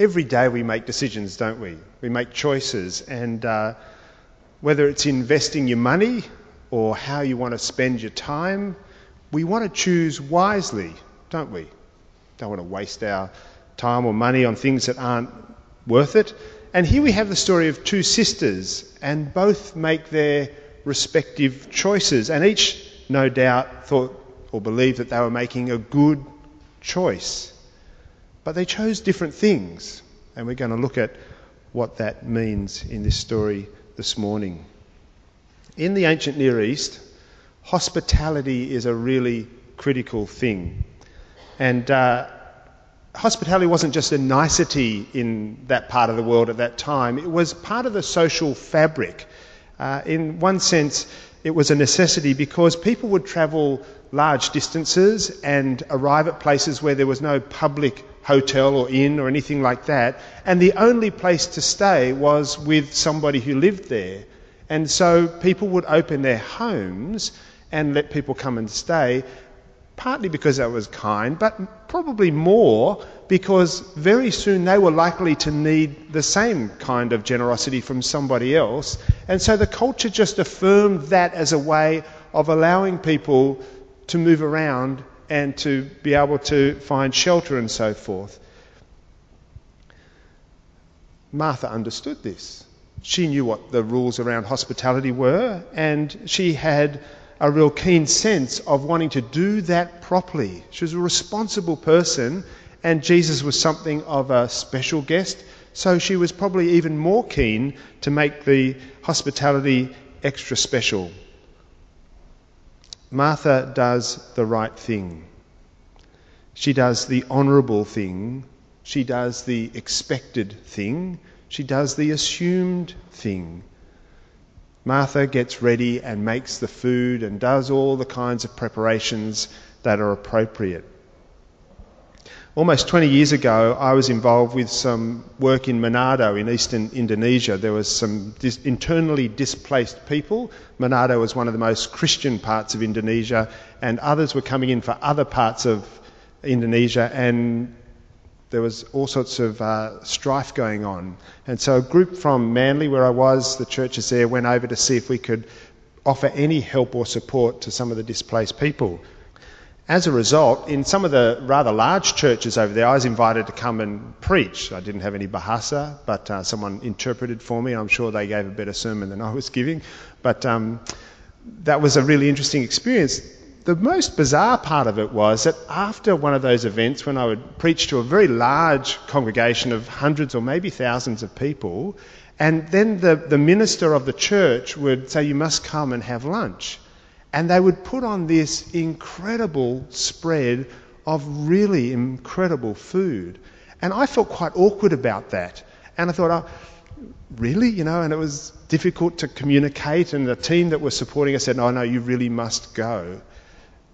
Every day we make decisions, don't we? We make choices, and uh, whether it's investing your money or how you want to spend your time, we want to choose wisely, don't we? Don't want to waste our time or money on things that aren't worth it. And here we have the story of two sisters, and both make their respective choices, and each, no doubt, thought or believed that they were making a good choice. But they chose different things, and we're going to look at what that means in this story this morning. In the ancient Near East, hospitality is a really critical thing. And uh, hospitality wasn't just a nicety in that part of the world at that time, it was part of the social fabric. Uh, in one sense, it was a necessity because people would travel large distances and arrive at places where there was no public hotel or inn or anything like that, and the only place to stay was with somebody who lived there. And so people would open their homes and let people come and stay, partly because that was kind, but probably more because very soon they were likely to need the same kind of generosity from somebody else. And so the culture just affirmed that as a way of allowing people to move around and to be able to find shelter and so forth. Martha understood this. She knew what the rules around hospitality were, and she had a real keen sense of wanting to do that properly. She was a responsible person, and Jesus was something of a special guest, so she was probably even more keen to make the hospitality extra special. Martha does the right thing. She does the honourable thing. She does the expected thing. She does the assumed thing. Martha gets ready and makes the food and does all the kinds of preparations that are appropriate. Almost 20 years ago, I was involved with some work in Manado in eastern Indonesia. There was some dis- internally displaced people. Manado was one of the most Christian parts of Indonesia, and others were coming in for other parts of Indonesia, and there was all sorts of uh, strife going on. And so a group from Manly, where I was, the churches there, went over to see if we could offer any help or support to some of the displaced people. As a result, in some of the rather large churches over there, I was invited to come and preach. I didn't have any Bahasa, but uh, someone interpreted for me. I'm sure they gave a better sermon than I was giving. But um, that was a really interesting experience. The most bizarre part of it was that after one of those events, when I would preach to a very large congregation of hundreds or maybe thousands of people, and then the, the minister of the church would say, You must come and have lunch. And they would put on this incredible spread of really incredible food. And I felt quite awkward about that. And I thought, oh, really? You know, and it was difficult to communicate. And the team that were supporting us said, no, no, you really must go.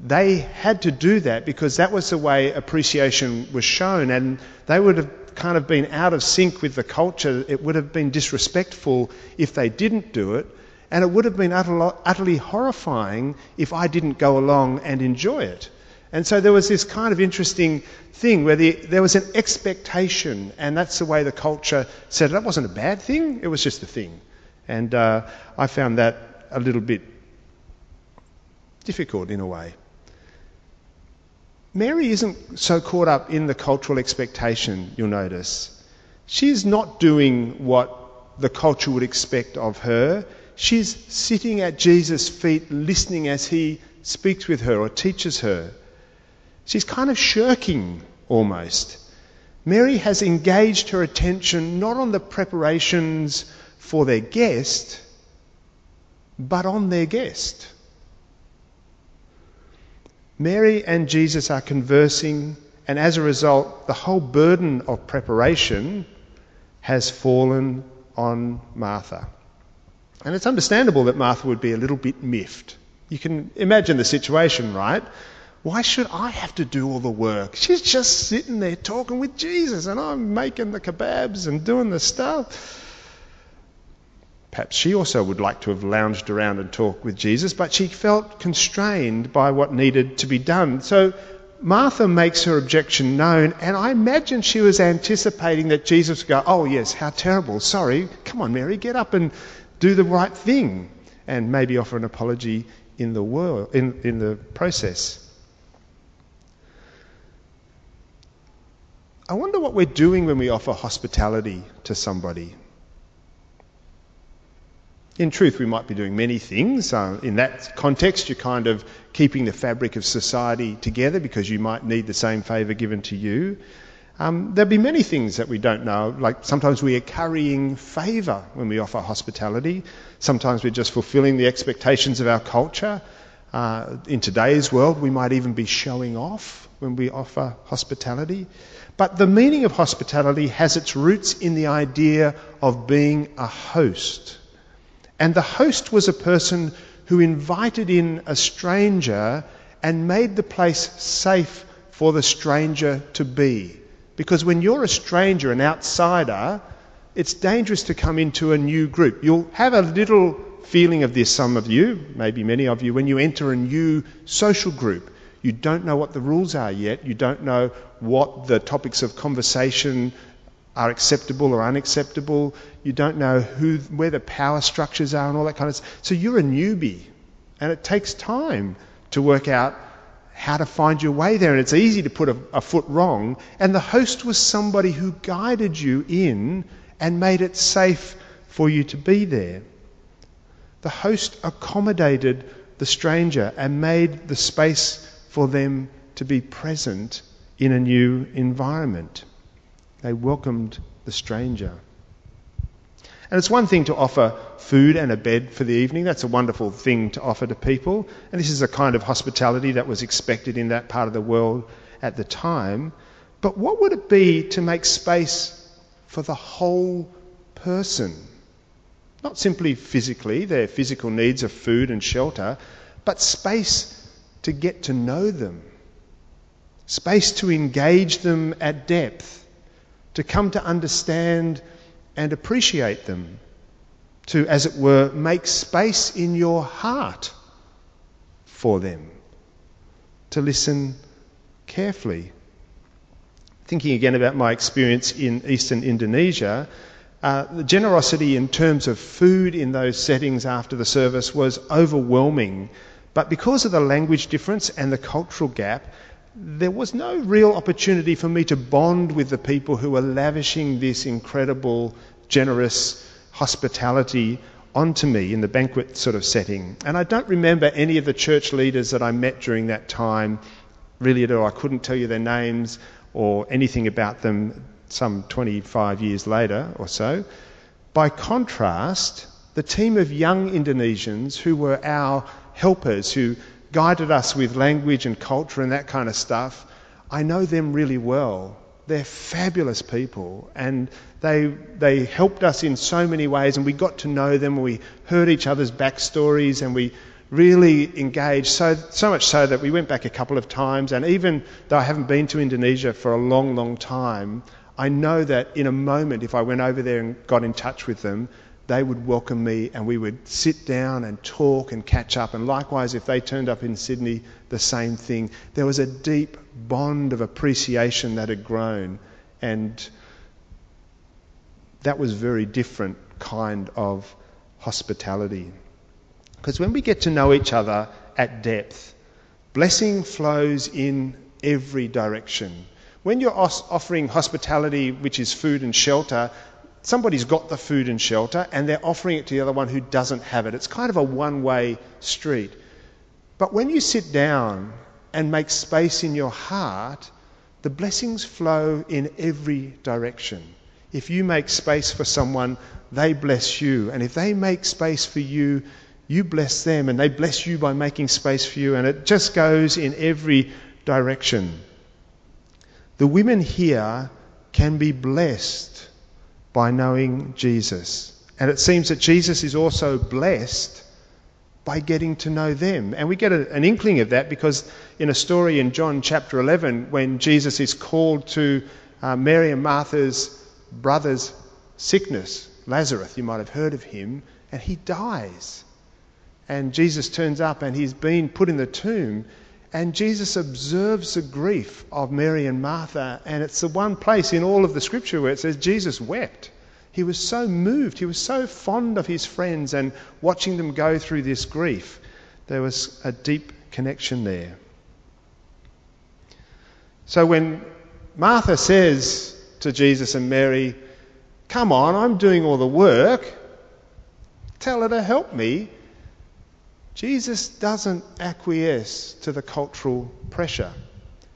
They had to do that because that was the way appreciation was shown. And they would have kind of been out of sync with the culture. It would have been disrespectful if they didn't do it. And it would have been utterly horrifying if I didn't go along and enjoy it. And so there was this kind of interesting thing where the, there was an expectation, and that's the way the culture said it. That wasn't a bad thing, it was just a thing. And uh, I found that a little bit difficult in a way. Mary isn't so caught up in the cultural expectation, you'll notice. She's not doing what the culture would expect of her. She's sitting at Jesus' feet, listening as he speaks with her or teaches her. She's kind of shirking almost. Mary has engaged her attention not on the preparations for their guest, but on their guest. Mary and Jesus are conversing, and as a result, the whole burden of preparation has fallen on Martha. And it's understandable that Martha would be a little bit miffed. You can imagine the situation, right? Why should I have to do all the work? She's just sitting there talking with Jesus, and I'm making the kebabs and doing the stuff. Perhaps she also would like to have lounged around and talked with Jesus, but she felt constrained by what needed to be done. So Martha makes her objection known, and I imagine she was anticipating that Jesus would go, Oh, yes, how terrible, sorry, come on, Mary, get up and do the right thing, and maybe offer an apology in the, world, in, in the process. I wonder what we're doing when we offer hospitality to somebody. In truth, we might be doing many things. Uh, in that context, you're kind of keeping the fabric of society together because you might need the same favour given to you. Um, there'll be many things that we don't know. Like sometimes we are carrying favour when we offer hospitality. Sometimes we're just fulfilling the expectations of our culture. Uh, in today's world, we might even be showing off when we offer hospitality. But the meaning of hospitality has its roots in the idea of being a host. And the host was a person who invited in a stranger and made the place safe for the stranger to be. Because when you're a stranger, an outsider, it's dangerous to come into a new group. You'll have a little feeling of this, some of you, maybe many of you, when you enter a new social group. You don't know what the rules are yet. You don't know what the topics of conversation are acceptable or unacceptable. You don't know who, where the power structures are and all that kind of stuff. So you're a newbie, and it takes time to work out how to find your way there. And it's easy to put a, a foot wrong. And the host was somebody who guided you in and made it safe for you to be there. The host accommodated the stranger and made the space for them to be present in a new environment. They welcomed the stranger. And it's one thing to offer food and a bed for the evening. That's a wonderful thing to offer to people. And this is a kind of hospitality that was expected in that part of the world at the time. But what would it be to make space for the whole person? Not simply physically, their physical needs of food and shelter, but space to get to know them, space to engage them at depth to come to understand and appreciate them, to, as it were, make space in your heart for them, to listen carefully. Thinking again about my experience in eastern Indonesia, uh, the generosity in terms of food in those settings after the service was overwhelming. But because of the language difference and the cultural gap, there was no real opportunity for me to bond with the people who were lavishing this incredible, generous hospitality onto me in the banquet sort of setting. And I don't remember any of the church leaders that I met during that time really at all. I couldn't tell you their names or anything about them some 25 years later or so. By contrast, the team of young Indonesians who were our helpers, who guided us with language and culture and that kind of stuff, I know them really well. They're fabulous people and they, they helped us in so many ways and we got to know them. We heard each other's backstories and we really engaged so, so much so that we went back a couple of times. And even though I haven't been to Indonesia for a long, long time, I know that in a moment, if I went over there and got in touch with them, they would welcome me and we would sit down and talk and catch up. And likewise, if they turned up in Sydney, the same thing. There was a deep bond of appreciation that had grown, and that was very different kind of hospitality. Because when we get to know each other at depth, blessing flows in every direction. When you're offering hospitality, which is food and shelter, somebody's got the food and shelter and they're offering it to the other one who doesn't have it. It's kind of a one way street. But when you sit down and make space in your heart, the blessings flow in every direction. If you make space for someone, they bless you. And if they make space for you, you bless them and they bless you by making space for you. And it just goes in every direction. The women here can be blessed by knowing Jesus. And it seems that Jesus is also blessed by getting to know them. And we get a, an inkling of that because in a story in John chapter 11, when Jesus is called to uh, Mary and Martha's brother's sickness, Lazarus, you might have heard of him, and he dies. And Jesus turns up and he's been put in the tomb. And Jesus observes the grief of Mary and Martha, and it's the one place in all of the scripture where it says Jesus wept. He was so moved, he was so fond of his friends and watching them go through this grief. There was a deep connection there. So when Martha says to Jesus and Mary, Come on, I'm doing all the work, tell her to help me, Jesus doesn't acquiesce to the cultural pressure.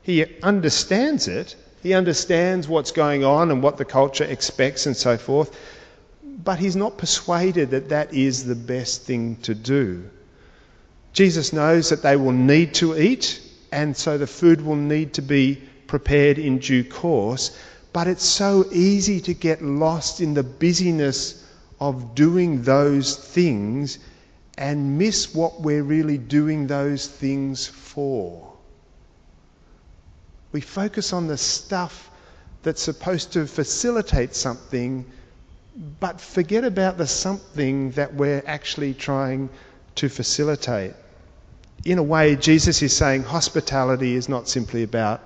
He understands it, he understands what's going on and what the culture expects and so forth, but he's not persuaded that that is the best thing to do. Jesus knows that they will need to eat, and so the food will need to be prepared in due course, but it's so easy to get lost in the busyness of doing those things and miss what we're really doing those things for. We focus on the stuff that's supposed to facilitate something, but forget about the something that we're actually trying to facilitate. In a way, Jesus is saying hospitality is not simply about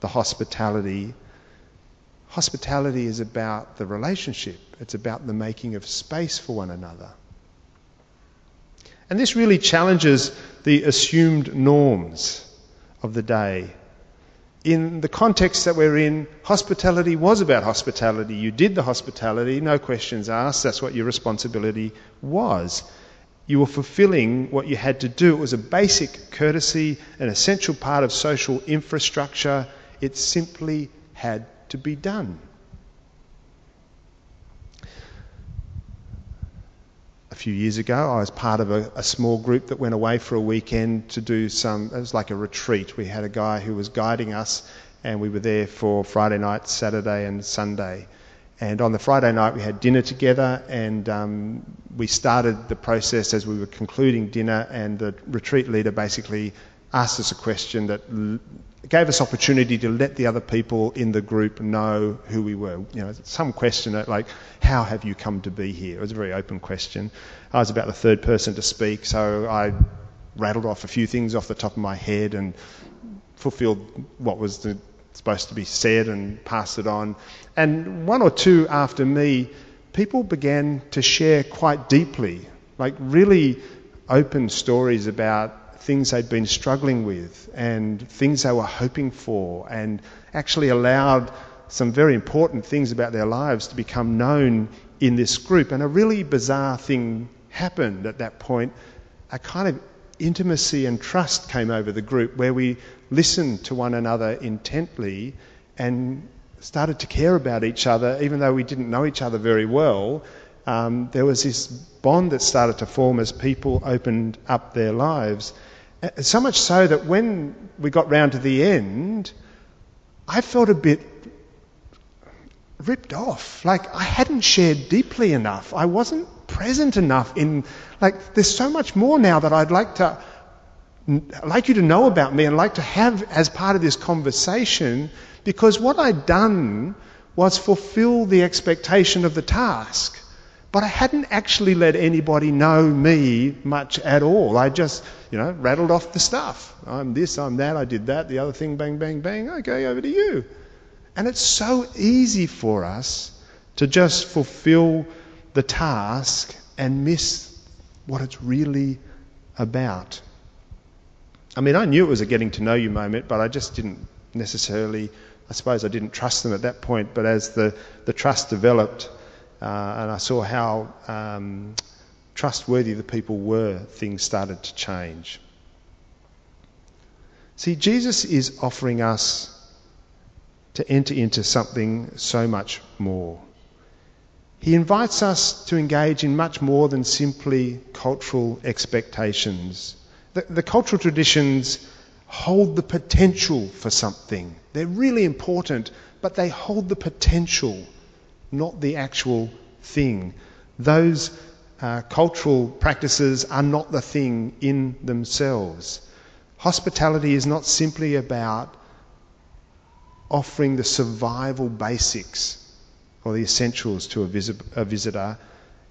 the hospitality. Hospitality is about the relationship, it's about the making of space for one another. And this really challenges the assumed norms of the day. In the context that we're in, hospitality was about hospitality. You did the hospitality, no questions asked. That's what your responsibility was. You were fulfilling what you had to do. It was a basic courtesy, an essential part of social infrastructure. It simply had to be done. Few years ago. I was part of a, a, small group that went away for a weekend to do some, it was like a retreat. We had a guy who was guiding us, and we were there for Friday night, Saturday, and Sunday. And on the Friday night, we had dinner together, and um, we started the process as we were concluding dinner. And the retreat leader basically asked us a question that gave us opportunity to let the other people in the group know who we were. You know, some question like, "How have you come to be here?" It was a very open question. I was about the third person to speak, so I rattled off a few things off the top of my head and fulfilled what was the, supposed to be said and passed it on. And one or two after me, people began to share quite deeply, like really open stories about things they'd been struggling with and things they were hoping for, and actually allowed some very important things about their lives to become known in this group. And a really bizarre thing happened at that point. A kind of intimacy and trust came over the group where we listened to one another intently and started to care about each other, even though we didn't know each other very well. Um, there was this bond that started to form as people opened up their lives. Uh, so much so that when we got round to the end, I felt a bit ripped off. Like I hadn't shared deeply enough. I wasn't present enough in, like, there's so much more now that I'd like to, like you to know about me and like to have as part of this conversation because what I'd done was fulfill the expectation of the task. But I hadn't actually let anybody know me much at all. I just, you know, rattled off the stuff. I'm this, I'm that, I did that, the other thing, bang, bang, bang. Okay, over to you. And it's so easy for us to just fulfill the task and miss what it's really about. I mean, I knew it was a getting to know you moment, but I just didn't necessarily, I suppose I didn't trust them at that point. But as the, the trust developed, and I saw how um, trustworthy the people were, things started to change. See, Jesus is offering us to enter into something so much more. He invites us to engage in much more than simply cultural expectations. The, the, cultural traditions hold the potential for something. They're really important, but they hold the potential not the actual thing. Those uh, cultural practices are not the thing in themselves. Hospitality is not simply about offering the survival basics or the essentials to a, a visitor.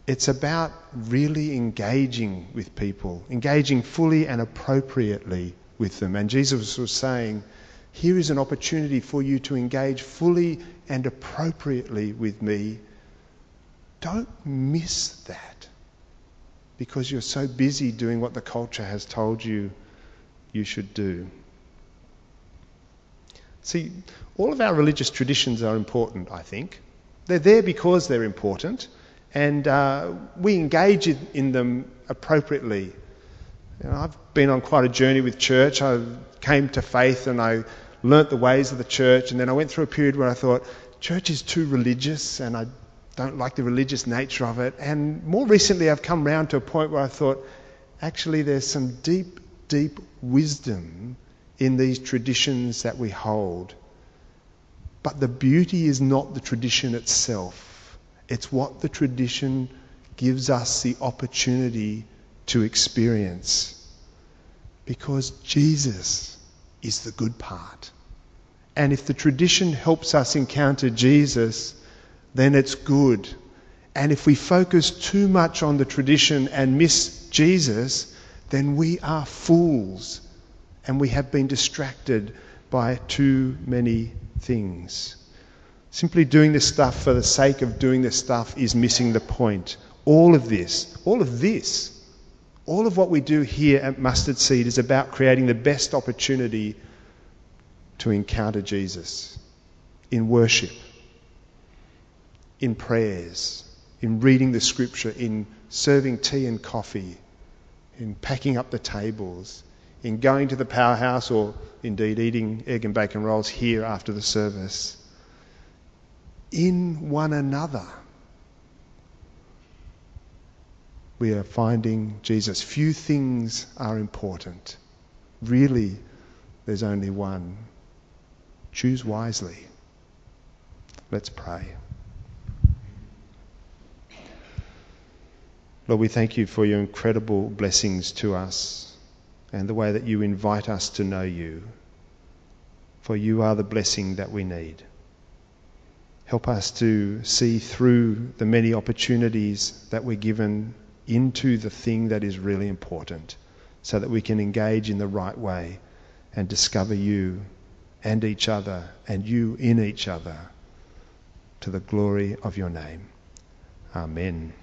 It's about really engaging with people, engaging fully and appropriately with them. And Jesus was saying, here is an opportunity for you to engage fully and appropriately with me. Don't miss that because you're so busy doing what the culture has told you you should do. See, all of our religious traditions are important, I think. They're there because they're important, and uh, we engage in, in them appropriately. You know, I've been on quite a journey with church. I came to faith and I learnt the ways of the church, and then I went through a period where I thought, church is too religious, and I don't like the religious nature of it. And more recently, I've come round to a point where I thought, actually, there's some deep, deep wisdom in these traditions that we hold. But the beauty is not the tradition itself, it's what the tradition gives us the opportunity to experience. Because Jesus is the good part. And if the tradition helps us encounter Jesus, then it's good. And if we focus too much on the tradition and miss Jesus, then we are fools and we have been distracted by too many things. Simply doing this stuff for the sake of doing this stuff is missing the point. All of this, all of this, all of what we do here at Mustard Seed is about creating the best opportunity to encounter Jesus in worship, in prayers, in reading the scripture, in serving tea and coffee, in packing up the tables, in going to the powerhouse or indeed eating egg and bacon rolls here after the service. In one another, we are finding Jesus. Few things are important. Really, there's only one. Choose wisely. Let's pray. Lord, we thank you for your incredible blessings to us and the way that you invite us to know you. For you are the blessing that we need. Help us to see through the many opportunities that we're given into the thing that is really important so that we can engage in the right way and discover you and each other and you in each other to the glory of your name. Amen.